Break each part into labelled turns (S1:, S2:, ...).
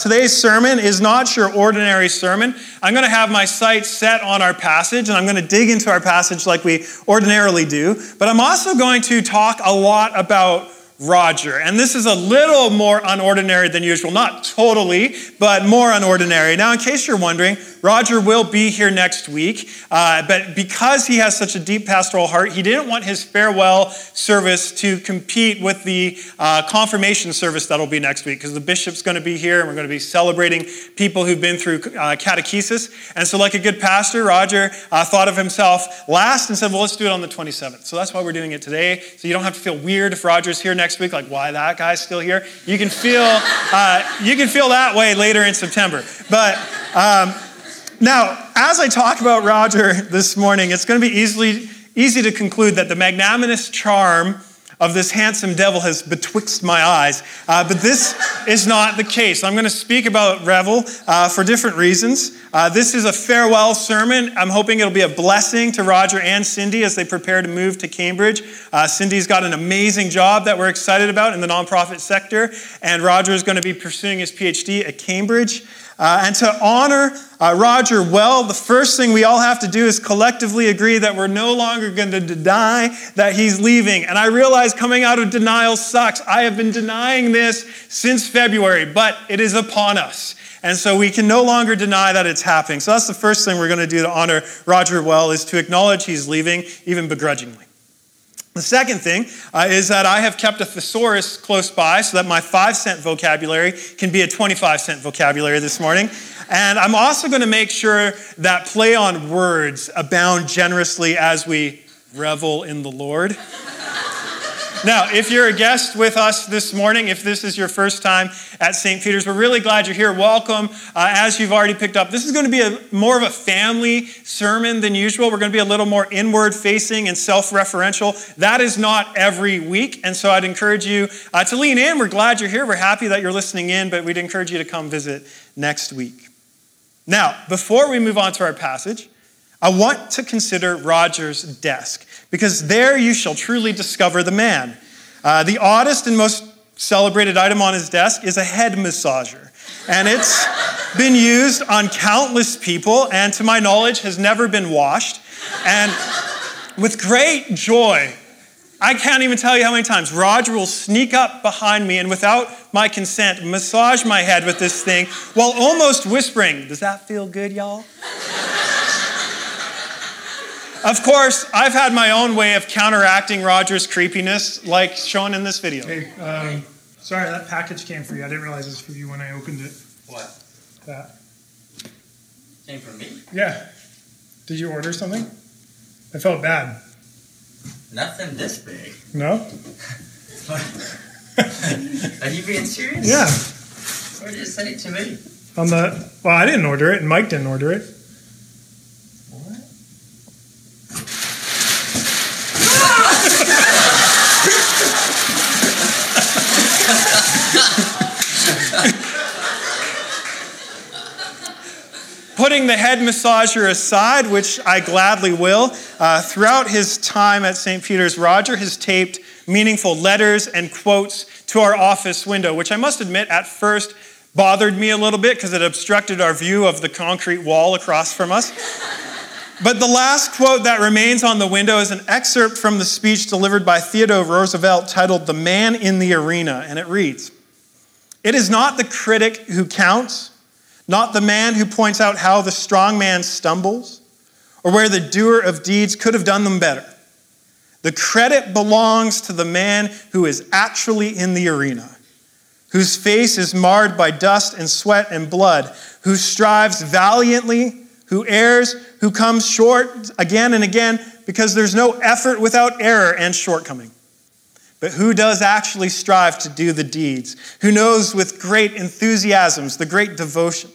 S1: today's sermon is not your ordinary sermon. I'm going to have my sights set on our passage, and I'm going to dig into our passage like we ordinarily do. But I'm also going to talk a lot about Roger. And this is a little more unordinary than usual. Not totally, but more unordinary. Now, in case you're wondering, Roger will be here next week. Uh, but because he has such a deep pastoral heart, he didn't want his farewell service to compete with the uh, confirmation service that'll be next week, because the bishop's going to be here and we're going to be celebrating people who've been through uh, catechesis. And so, like a good pastor, Roger uh, thought of himself last and said, well, let's do it on the 27th. So that's why we're doing it today. So you don't have to feel weird if Roger's here next week, like, why that guy's still here? You can feel, uh, you can feel that way later in September. But um, now, as I talk about Roger this morning, it's going to be easily, easy to conclude that the magnanimous charm of this handsome devil has betwixt my eyes. Uh, but this is not the case. I'm going to speak about Revel uh, for different reasons. Uh, this is a farewell sermon. I'm hoping it'll be a blessing to Roger and Cindy as they prepare to move to Cambridge. Uh, Cindy's got an amazing job that we're excited about in the nonprofit sector, and Roger is going to be pursuing his PhD at Cambridge. Uh, and to honor uh, Roger well, the first thing we all have to do is collectively agree that we're no longer going to deny that he's leaving. And I realize coming out of denial sucks. I have been denying this since February, but it is upon us. And so we can no longer deny that it's happening. So that's the first thing we're going to do to honor Roger well is to acknowledge he's leaving, even begrudgingly. The second thing uh, is that I have kept a thesaurus close by so that my five cent vocabulary can be a 25 cent vocabulary this morning. And I'm also going to make sure that play on words abound generously as we revel in the Lord. Now, if you're a guest with us this morning, if this is your first time at St. Peter's, we're really glad you're here. Welcome. Uh, as you've already picked up, this is going to be a, more of a family sermon than usual. We're going to be a little more inward facing and self referential. That is not every week. And so I'd encourage you uh, to lean in. We're glad you're here. We're happy that you're listening in, but we'd encourage you to come visit next week. Now, before we move on to our passage, I want to consider Roger's desk, because there you shall truly discover the man. Uh, the oddest and most celebrated item on his desk is a head massager. And it's been used on countless people, and to my knowledge, has never been washed. And with great joy, I can't even tell you how many times Roger will sneak up behind me and, without my consent, massage my head with this thing while almost whispering, Does that feel good, y'all? Of course, I've had my own way of counteracting Roger's creepiness, like shown in this video.
S2: Hey, um, sorry, that package came for you. I didn't realize it was for you when I opened it.
S3: What?
S2: That.
S3: Came from me?
S2: Yeah. Did you order something? I felt bad.
S3: Nothing this big.
S2: No?
S3: Are you being serious?
S2: Yeah.
S3: Why did you send it to me?
S2: On the well, I didn't order it, and Mike didn't order it.
S1: Putting the head massager aside, which I gladly will, uh, throughout his time at St. Peter's, Roger has taped meaningful letters and quotes to our office window, which I must admit at first bothered me a little bit because it obstructed our view of the concrete wall across from us. But the last quote that remains on the window is an excerpt from the speech delivered by Theodore Roosevelt titled The Man in the Arena, and it reads It is not the critic who counts, not the man who points out how the strong man stumbles, or where the doer of deeds could have done them better. The credit belongs to the man who is actually in the arena, whose face is marred by dust and sweat and blood, who strives valiantly who errs, who comes short again and again, because there's no effort without error and shortcoming. But who does actually strive to do the deeds, who knows with great enthusiasms the great devotions,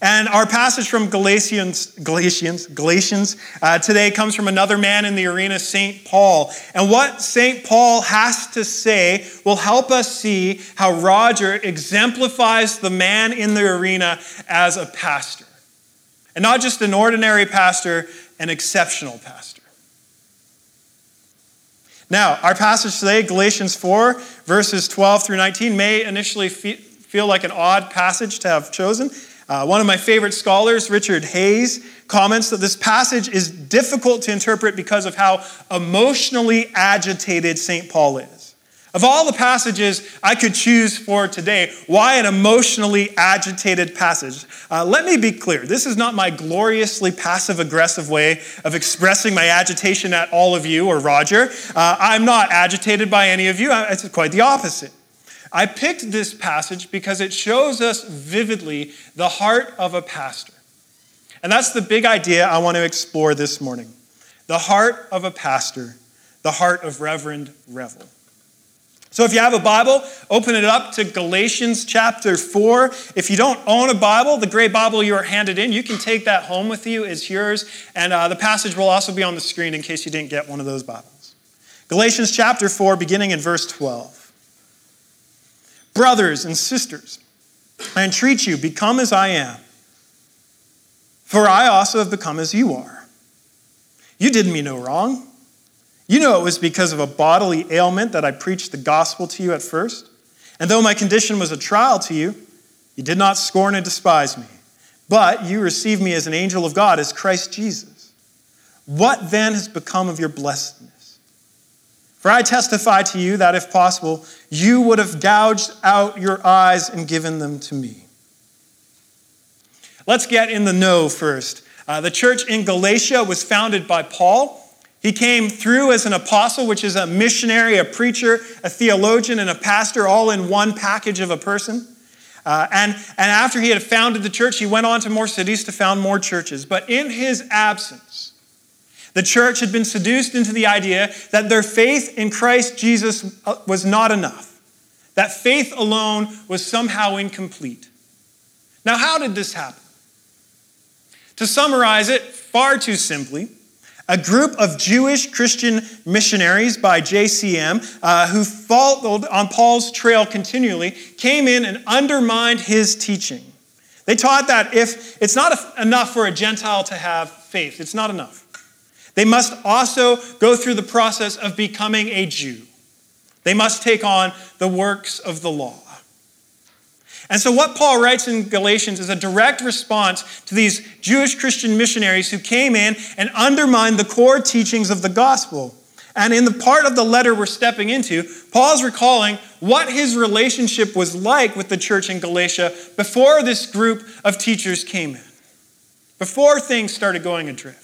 S1: And our passage from Galatians, Galatians, Galatians uh, today comes from another man in the arena, St. Paul. And what St. Paul has to say will help us see how Roger exemplifies the man in the arena as a pastor. And not just an ordinary pastor, an exceptional pastor. Now, our passage today, Galatians 4, verses 12 through 19, may initially feel like an odd passage to have chosen. Uh, one of my favorite scholars, Richard Hays, comments that this passage is difficult to interpret because of how emotionally agitated St. Paul is. Of all the passages I could choose for today, why an emotionally agitated passage? Uh, let me be clear. This is not my gloriously passive aggressive way of expressing my agitation at all of you or Roger. Uh, I'm not agitated by any of you, it's quite the opposite. I picked this passage because it shows us vividly the heart of a pastor. And that's the big idea I want to explore this morning the heart of a pastor, the heart of Reverend Revel. So if you have a Bible, open it up to Galatians chapter 4. If you don't own a Bible, the gray Bible you are handed in, you can take that home with you. It's yours. And uh, the passage will also be on the screen in case you didn't get one of those Bibles. Galatians chapter 4, beginning in verse 12. Brothers and sisters, I entreat you, become as I am, for I also have become as you are. You did me no wrong. You know it was because of a bodily ailment that I preached the gospel to you at first. And though my condition was a trial to you, you did not scorn and despise me, but you received me as an angel of God, as Christ Jesus. What then has become of your blessedness? For I testify to you that if possible, you would have gouged out your eyes and given them to me. Let's get in the know first. Uh, the church in Galatia was founded by Paul. He came through as an apostle, which is a missionary, a preacher, a theologian, and a pastor, all in one package of a person. Uh, and, and after he had founded the church, he went on to more cities to found more churches. But in his absence, the church had been seduced into the idea that their faith in Christ Jesus uh, was not enough, that faith alone was somehow incomplete. Now, how did this happen? To summarize it far too simply, a group of Jewish Christian missionaries by JCM uh, who followed on Paul's trail continually came in and undermined his teaching. They taught that if it's not enough for a Gentile to have faith, it's not enough. They must also go through the process of becoming a Jew. They must take on the works of the law. And so, what Paul writes in Galatians is a direct response to these Jewish Christian missionaries who came in and undermined the core teachings of the gospel. And in the part of the letter we're stepping into, Paul's recalling what his relationship was like with the church in Galatia before this group of teachers came in, before things started going adrift.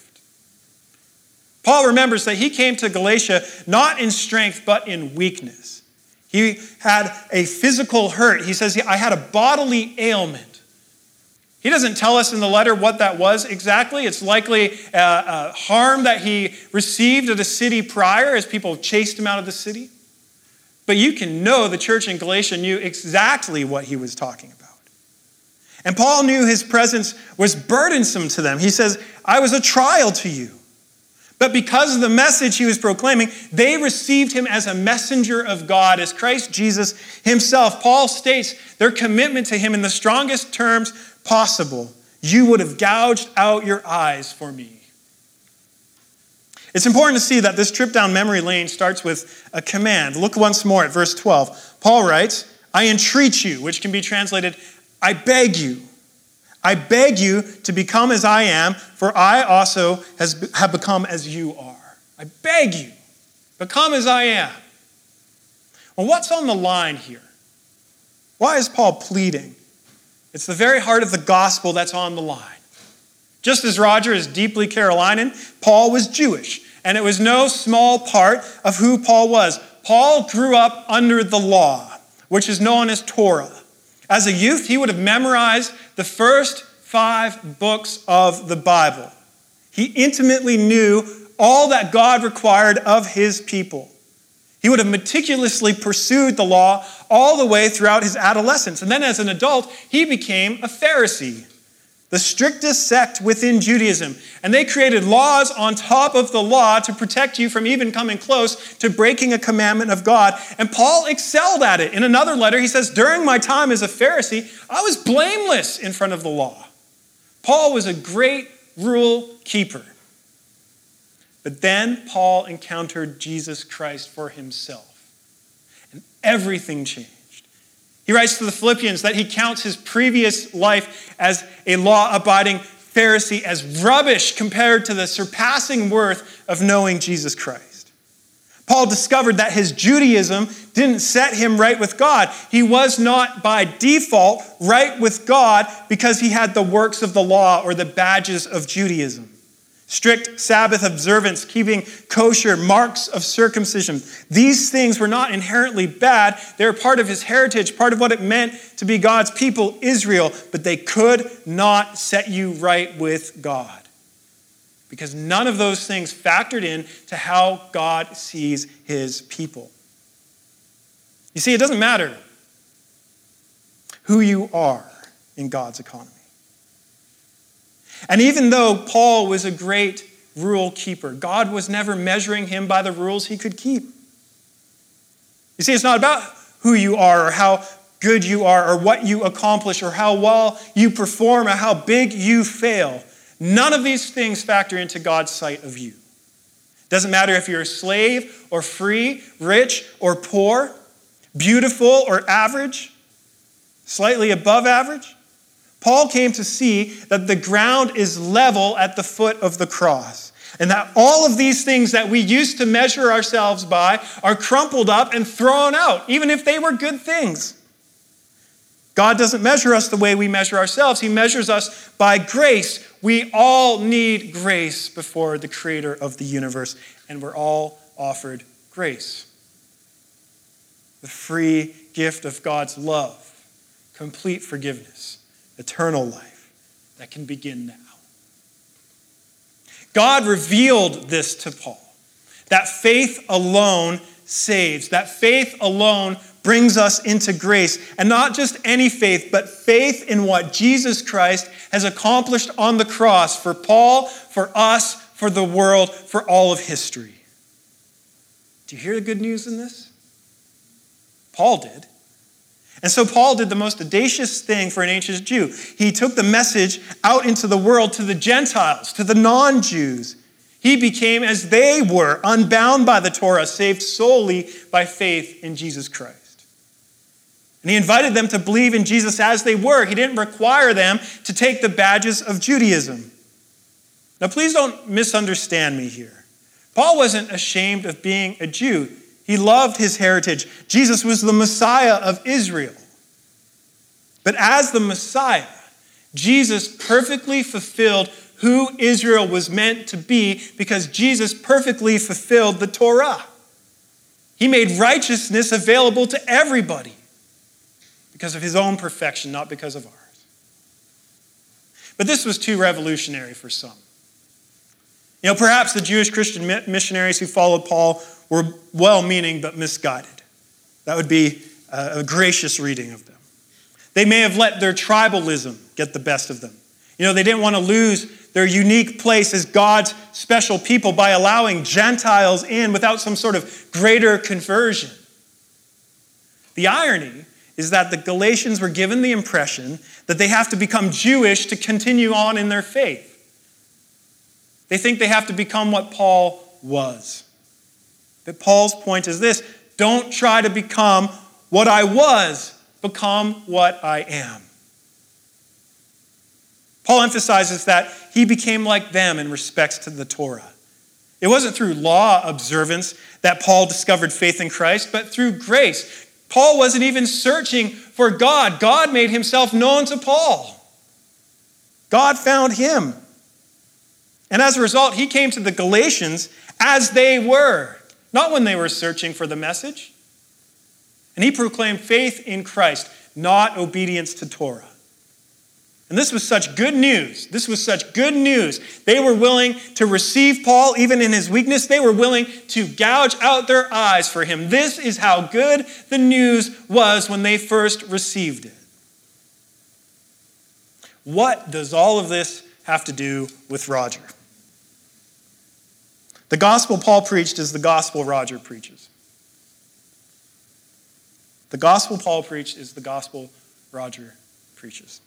S1: Paul remembers that he came to Galatia not in strength, but in weakness. He had a physical hurt. He says, I had a bodily ailment. He doesn't tell us in the letter what that was exactly. It's likely a, a harm that he received at a city prior as people chased him out of the city. But you can know the church in Galatia knew exactly what he was talking about. And Paul knew his presence was burdensome to them. He says, I was a trial to you. But because of the message he was proclaiming, they received him as a messenger of God, as Christ Jesus himself. Paul states their commitment to him in the strongest terms possible. You would have gouged out your eyes for me. It's important to see that this trip down memory lane starts with a command. Look once more at verse 12. Paul writes, I entreat you, which can be translated, I beg you. I beg you to become as I am, for I also has, have become as you are. I beg you, become as I am. Well, what's on the line here? Why is Paul pleading? It's the very heart of the gospel that's on the line. Just as Roger is deeply Carolinian, Paul was Jewish, and it was no small part of who Paul was. Paul grew up under the law, which is known as Torah. As a youth, he would have memorized the first five books of the Bible. He intimately knew all that God required of his people. He would have meticulously pursued the law all the way throughout his adolescence. And then, as an adult, he became a Pharisee. The strictest sect within Judaism. And they created laws on top of the law to protect you from even coming close to breaking a commandment of God. And Paul excelled at it. In another letter, he says, During my time as a Pharisee, I was blameless in front of the law. Paul was a great rule keeper. But then Paul encountered Jesus Christ for himself, and everything changed. He writes to the Philippians that he counts his previous life as a law abiding Pharisee as rubbish compared to the surpassing worth of knowing Jesus Christ. Paul discovered that his Judaism didn't set him right with God. He was not by default right with God because he had the works of the law or the badges of Judaism strict Sabbath observance, keeping kosher, marks of circumcision. These things were not inherently bad. They were part of his heritage, part of what it meant to be God's people, Israel, but they could not set you right with God. Because none of those things factored in to how God sees his people. You see, it doesn't matter who you are in God's economy. And even though Paul was a great rule keeper, God was never measuring him by the rules he could keep. You see, it's not about who you are or how good you are or what you accomplish or how well you perform or how big you fail. None of these things factor into God's sight of you. It Doesn't matter if you're a slave or free, rich or poor, beautiful or average, slightly above average. Paul came to see that the ground is level at the foot of the cross. And that all of these things that we used to measure ourselves by are crumpled up and thrown out, even if they were good things. God doesn't measure us the way we measure ourselves, He measures us by grace. We all need grace before the Creator of the universe, and we're all offered grace. The free gift of God's love, complete forgiveness eternal life that can begin now. God revealed this to Paul that faith alone saves, that faith alone brings us into grace. And not just any faith, but faith in what Jesus Christ has accomplished on the cross for Paul, for us, for the world, for all of history. Do you hear the good news in this? Paul did. And so Paul did the most audacious thing for an ancient Jew. He took the message out into the world to the Gentiles, to the non Jews. He became as they were, unbound by the Torah, saved solely by faith in Jesus Christ. And he invited them to believe in Jesus as they were. He didn't require them to take the badges of Judaism. Now, please don't misunderstand me here. Paul wasn't ashamed of being a Jew. He loved his heritage. Jesus was the Messiah of Israel. But as the Messiah, Jesus perfectly fulfilled who Israel was meant to be because Jesus perfectly fulfilled the Torah. He made righteousness available to everybody because of his own perfection, not because of ours. But this was too revolutionary for some. You know, perhaps the Jewish Christian missionaries who followed Paul were well meaning but misguided. That would be a gracious reading of them. They may have let their tribalism get the best of them. You know, they didn't want to lose their unique place as God's special people by allowing Gentiles in without some sort of greater conversion. The irony is that the Galatians were given the impression that they have to become Jewish to continue on in their faith. They think they have to become what Paul was. But Paul's point is this don't try to become what I was, become what I am. Paul emphasizes that he became like them in respects to the Torah. It wasn't through law observance that Paul discovered faith in Christ, but through grace. Paul wasn't even searching for God, God made himself known to Paul. God found him. And as a result, he came to the Galatians as they were not when they were searching for the message. And he proclaimed faith in Christ, not obedience to Torah. And this was such good news. This was such good news. They were willing to receive Paul even in his weakness. They were willing to gouge out their eyes for him. This is how good the news was when they first received it. What does all of this have to do with Roger? The gospel Paul preached is the gospel Roger preaches. The gospel Paul preached is the gospel Roger preaches.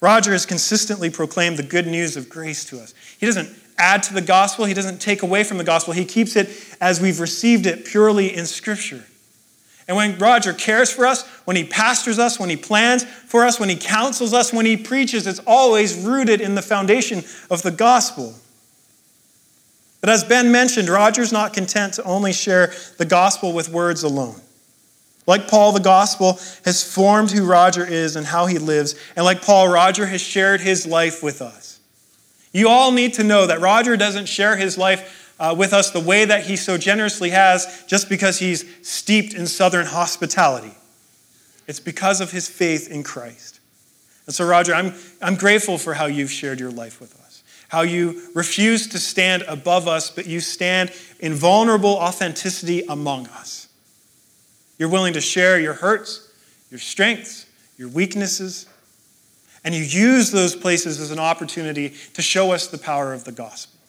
S1: Roger has consistently proclaimed the good news of grace to us. He doesn't add to the gospel, he doesn't take away from the gospel. He keeps it as we've received it purely in Scripture. And when Roger cares for us, when he pastors us, when he plans for us, when he counsels us, when he preaches, it's always rooted in the foundation of the gospel. But as Ben mentioned, Roger's not content to only share the gospel with words alone. Like Paul, the gospel has formed who Roger is and how he lives. And like Paul, Roger has shared his life with us. You all need to know that Roger doesn't share his life uh, with us the way that he so generously has just because he's steeped in southern hospitality. It's because of his faith in Christ. And so, Roger, I'm, I'm grateful for how you've shared your life with us, how you refuse to stand above us, but you stand in vulnerable authenticity among us. You're willing to share your hurts, your strengths, your weaknesses, and you use those places as an opportunity to show us the power of the gospel.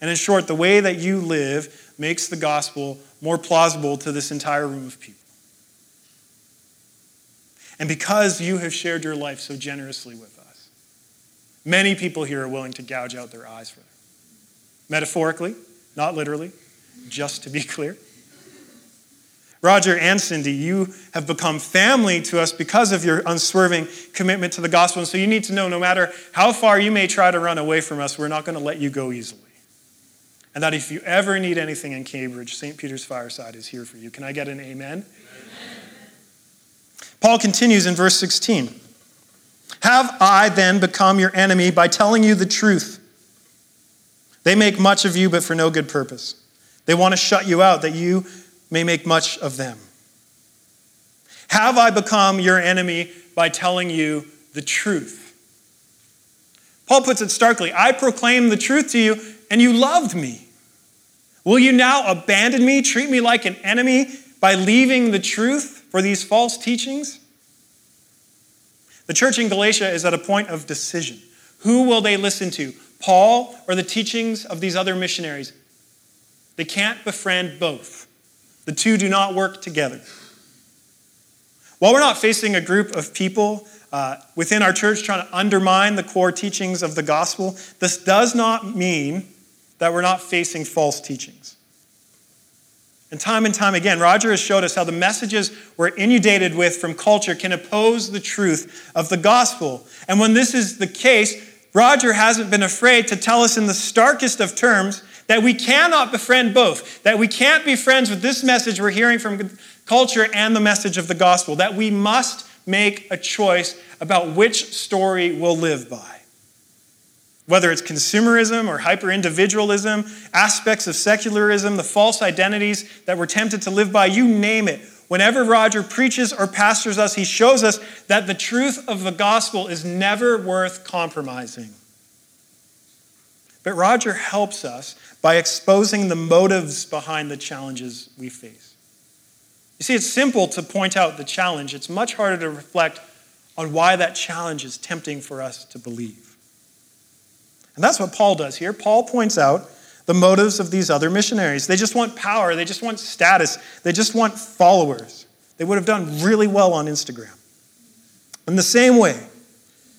S1: And in short, the way that you live makes the gospel more plausible to this entire room of people. And because you have shared your life so generously with us, many people here are willing to gouge out their eyes for them. Metaphorically, not literally, just to be clear. Roger and Cindy, you have become family to us because of your unswerving commitment to the gospel. And so you need to know no matter how far you may try to run away from us, we're not going to let you go easily. And that if you ever need anything in Cambridge, St. Peter's Fireside is here for you. Can I get an amen? amen? Paul continues in verse 16 Have I then become your enemy by telling you the truth? They make much of you, but for no good purpose. They want to shut you out that you may make much of them. Have I become your enemy by telling you the truth? Paul puts it starkly I proclaimed the truth to you, and you loved me. Will you now abandon me, treat me like an enemy by leaving the truth for these false teachings? The church in Galatia is at a point of decision. Who will they listen to, Paul or the teachings of these other missionaries? They can't befriend both. The two do not work together. While we're not facing a group of people uh, within our church trying to undermine the core teachings of the gospel, this does not mean that we're not facing false teachings. And time and time again, Roger has showed us how the messages we're inundated with from culture can oppose the truth of the gospel. And when this is the case, Roger hasn't been afraid to tell us in the starkest of terms that we cannot befriend both, that we can't be friends with this message we're hearing from culture and the message of the gospel, that we must make a choice about which story we'll live by. Whether it's consumerism or hyper individualism, aspects of secularism, the false identities that we're tempted to live by, you name it. Whenever Roger preaches or pastors us, he shows us that the truth of the gospel is never worth compromising. But Roger helps us by exposing the motives behind the challenges we face. You see, it's simple to point out the challenge, it's much harder to reflect on why that challenge is tempting for us to believe. And that's what Paul does here. Paul points out the motives of these other missionaries. They just want power, they just want status, they just want followers. They would have done really well on Instagram. In the same way,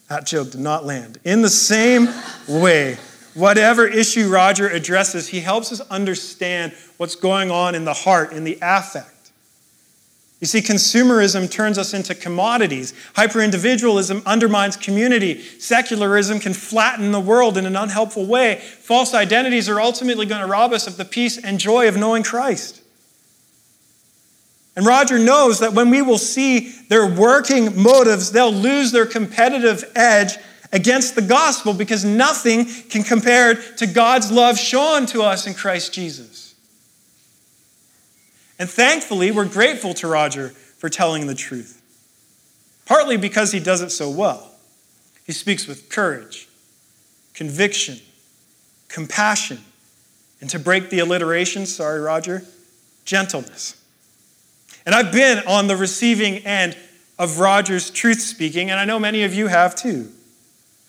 S1: that joke did not land. In the same way, whatever issue Roger addresses, he helps us understand what's going on in the heart, in the affect. You see, consumerism turns us into commodities. Hyperindividualism undermines community. Secularism can flatten the world in an unhelpful way. False identities are ultimately going to rob us of the peace and joy of knowing Christ. And Roger knows that when we will see their working motives, they'll lose their competitive edge against the gospel because nothing can compare to God's love shown to us in Christ Jesus. And thankfully, we're grateful to Roger for telling the truth, partly because he does it so well. He speaks with courage, conviction, compassion, and to break the alliteration, sorry, Roger, gentleness. And I've been on the receiving end of Roger's truth speaking, and I know many of you have too.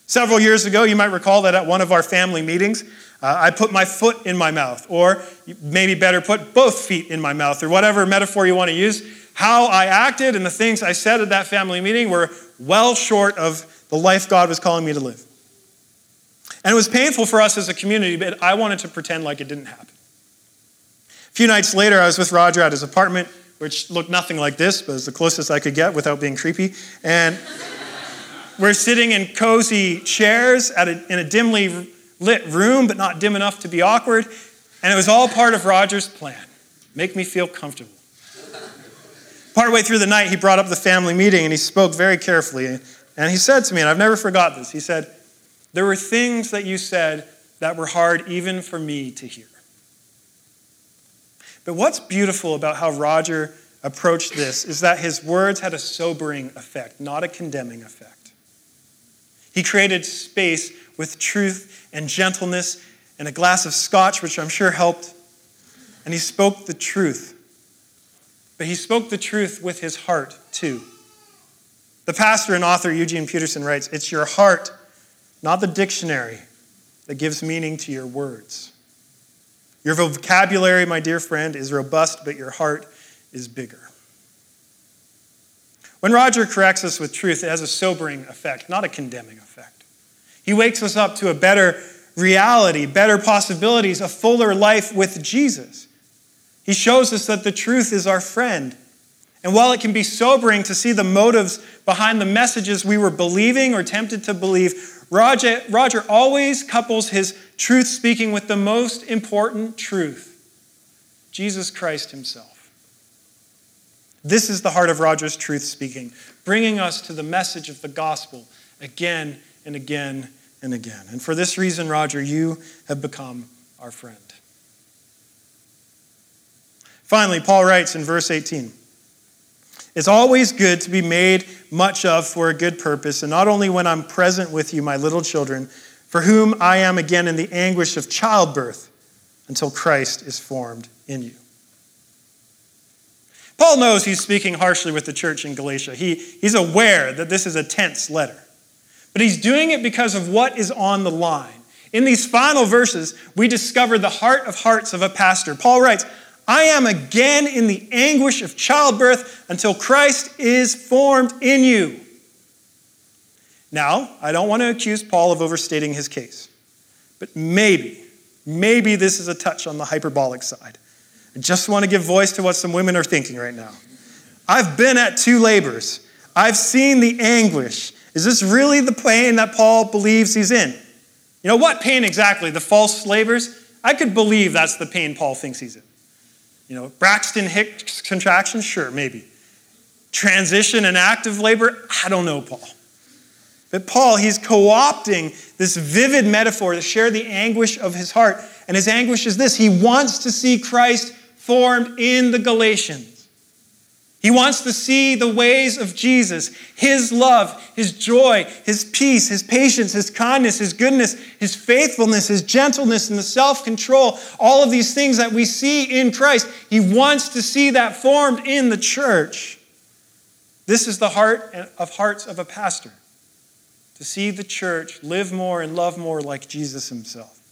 S1: Several years ago, you might recall that at one of our family meetings, uh, I put my foot in my mouth, or maybe better, put both feet in my mouth, or whatever metaphor you want to use. How I acted and the things I said at that family meeting were well short of the life God was calling me to live. And it was painful for us as a community, but I wanted to pretend like it didn't happen. A few nights later, I was with Roger at his apartment, which looked nothing like this, but was the closest I could get without being creepy. And we're sitting in cozy chairs at a, in a dimly lit room, but not dim enough to be awkward. And it was all part of Roger's plan make me feel comfortable. Partway through the night, he brought up the family meeting and he spoke very carefully. And he said to me, and I've never forgot this, he said, There were things that you said that were hard even for me to hear. But what's beautiful about how Roger approached this is that his words had a sobering effect, not a condemning effect. He created space with truth and gentleness and a glass of scotch, which I'm sure helped. And he spoke the truth. But he spoke the truth with his heart, too. The pastor and author Eugene Peterson writes It's your heart, not the dictionary, that gives meaning to your words. Your vocabulary, my dear friend, is robust, but your heart is bigger. When Roger corrects us with truth, it has a sobering effect, not a condemning effect. He wakes us up to a better reality, better possibilities, a fuller life with Jesus. He shows us that the truth is our friend. And while it can be sobering to see the motives behind the messages we were believing or tempted to believe, Roger, Roger always couples his truth speaking with the most important truth Jesus Christ Himself. This is the heart of Roger's truth speaking, bringing us to the message of the gospel again and again and again. And for this reason, Roger, you have become our friend. Finally, Paul writes in verse 18 It's always good to be made much of for a good purpose, and not only when I'm present with you, my little children, for whom I am again in the anguish of childbirth until Christ is formed in you. Paul knows he's speaking harshly with the church in Galatia. He, he's aware that this is a tense letter. But he's doing it because of what is on the line. In these final verses, we discover the heart of hearts of a pastor. Paul writes, I am again in the anguish of childbirth until Christ is formed in you. Now, I don't want to accuse Paul of overstating his case, but maybe, maybe this is a touch on the hyperbolic side. I just want to give voice to what some women are thinking right now. I've been at two labors, I've seen the anguish. Is this really the pain that Paul believes he's in? You know, what pain exactly? The false labors? I could believe that's the pain Paul thinks he's in. You know, Braxton Hicks contraction? Sure, maybe. Transition and active labor? I don't know, Paul. But Paul, he's co opting this vivid metaphor to share the anguish of his heart. And his anguish is this he wants to see Christ formed in the Galatians. He wants to see the ways of Jesus, his love, his joy, his peace, his patience, his kindness, his goodness, his faithfulness, his gentleness, and the self control, all of these things that we see in Christ. He wants to see that formed in the church. This is the heart of hearts of a pastor to see the church live more and love more like Jesus himself.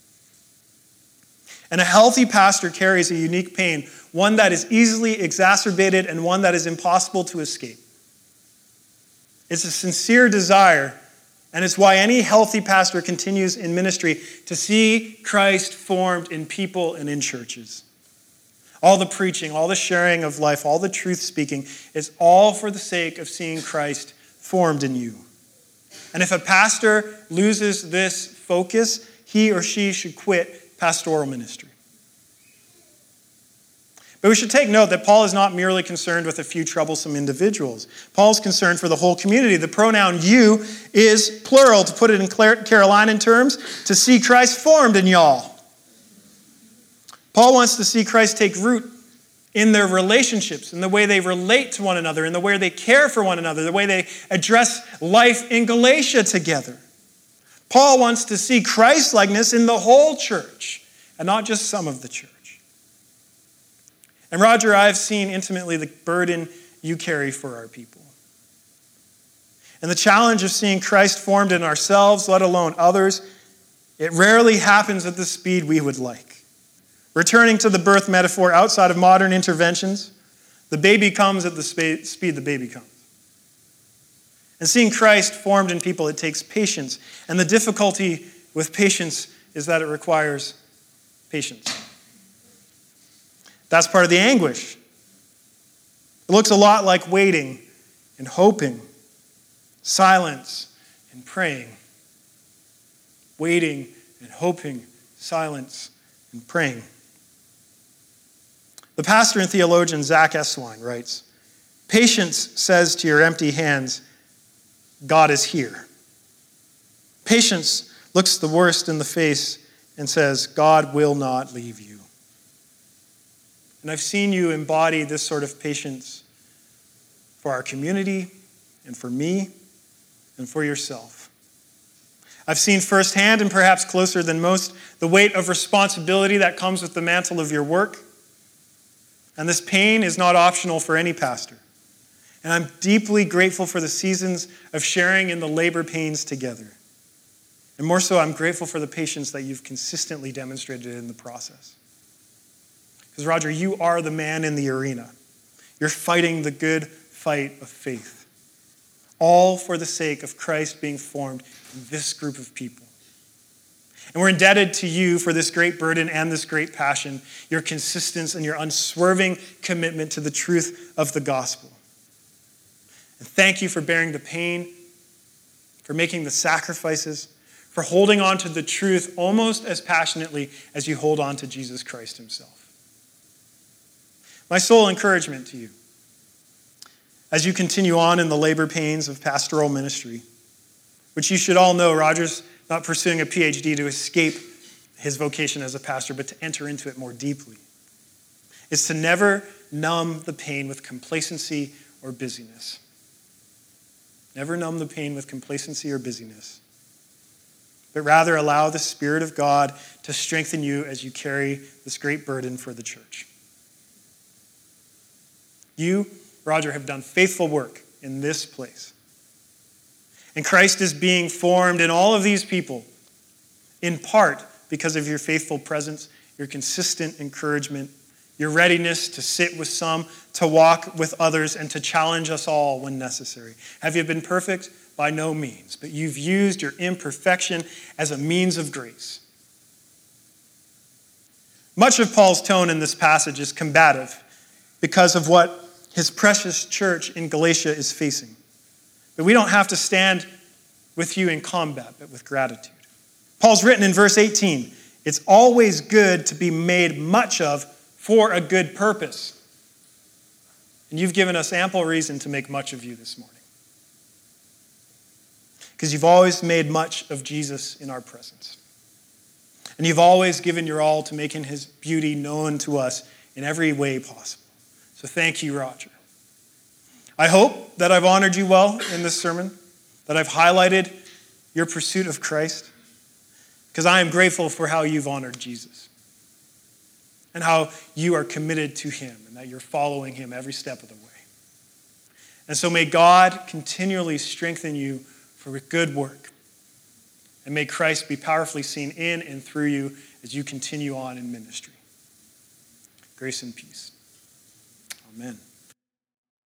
S1: And a healthy pastor carries a unique pain, one that is easily exacerbated and one that is impossible to escape. It's a sincere desire, and it's why any healthy pastor continues in ministry to see Christ formed in people and in churches. All the preaching, all the sharing of life, all the truth speaking is all for the sake of seeing Christ formed in you. And if a pastor loses this focus, he or she should quit pastoral ministry. But we should take note that Paul is not merely concerned with a few troublesome individuals. Paul's concerned for the whole community. The pronoun you is plural, to put it in Carolinian terms, to see Christ formed in y'all. Paul wants to see Christ take root in their relationships, in the way they relate to one another, in the way they care for one another, the way they address life in Galatia together. Paul wants to see Christ likeness in the whole church and not just some of the church. And Roger, I've seen intimately the burden you carry for our people. And the challenge of seeing Christ formed in ourselves, let alone others, it rarely happens at the speed we would like. Returning to the birth metaphor outside of modern interventions, the baby comes at the speed the baby comes. And seeing Christ formed in people, it takes patience. And the difficulty with patience is that it requires patience. That's part of the anguish. It looks a lot like waiting and hoping, silence and praying. Waiting and hoping, silence and praying. The pastor and theologian Zack Eswine writes Patience says to your empty hands, God is here. Patience looks the worst in the face and says, God will not leave you. And I've seen you embody this sort of patience for our community and for me and for yourself. I've seen firsthand, and perhaps closer than most, the weight of responsibility that comes with the mantle of your work. And this pain is not optional for any pastor. And I'm deeply grateful for the seasons of sharing in the labor pains together. And more so, I'm grateful for the patience that you've consistently demonstrated in the process. Because, Roger, you are the man in the arena. You're fighting the good fight of faith, all for the sake of Christ being formed in this group of people. And we're indebted to you for this great burden and this great passion, your consistency and your unswerving commitment to the truth of the gospel. And thank you for bearing the pain, for making the sacrifices, for holding on to the truth almost as passionately as you hold on to Jesus Christ himself. My sole encouragement to you as you continue on in the labor pains of pastoral ministry, which you should all know, Roger's not pursuing a PhD to escape his vocation as a pastor, but to enter into it more deeply, is to never numb the pain with complacency or busyness. Never numb the pain with complacency or busyness, but rather allow the Spirit of God to strengthen you as you carry this great burden for the church. You, Roger, have done faithful work in this place. And Christ is being formed in all of these people, in part because of your faithful presence, your consistent encouragement, your readiness to sit with some, to walk with others, and to challenge us all when necessary. Have you been perfect? By no means, but you've used your imperfection as a means of grace. Much of Paul's tone in this passage is combative because of what his precious church in Galatia is facing. But we don't have to stand with you in combat, but with gratitude. Paul's written in verse 18 it's always good to be made much of for a good purpose. And you've given us ample reason to make much of you this morning. Because you've always made much of Jesus in our presence. And you've always given your all to making his beauty known to us in every way possible. So thank you, Roger. I hope that I've honored you well in this sermon, that I've highlighted your pursuit of Christ, because I am grateful for how you've honored Jesus and how you are committed to Him and that you're following Him every step of the way. And so may God continually strengthen you for good work. And may Christ be powerfully seen in and through you as you continue on in ministry. Grace and peace. Amen.